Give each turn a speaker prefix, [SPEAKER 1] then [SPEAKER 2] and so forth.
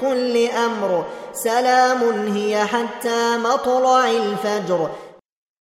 [SPEAKER 1] كل أمر سلام هي حتى مطلع الفجر.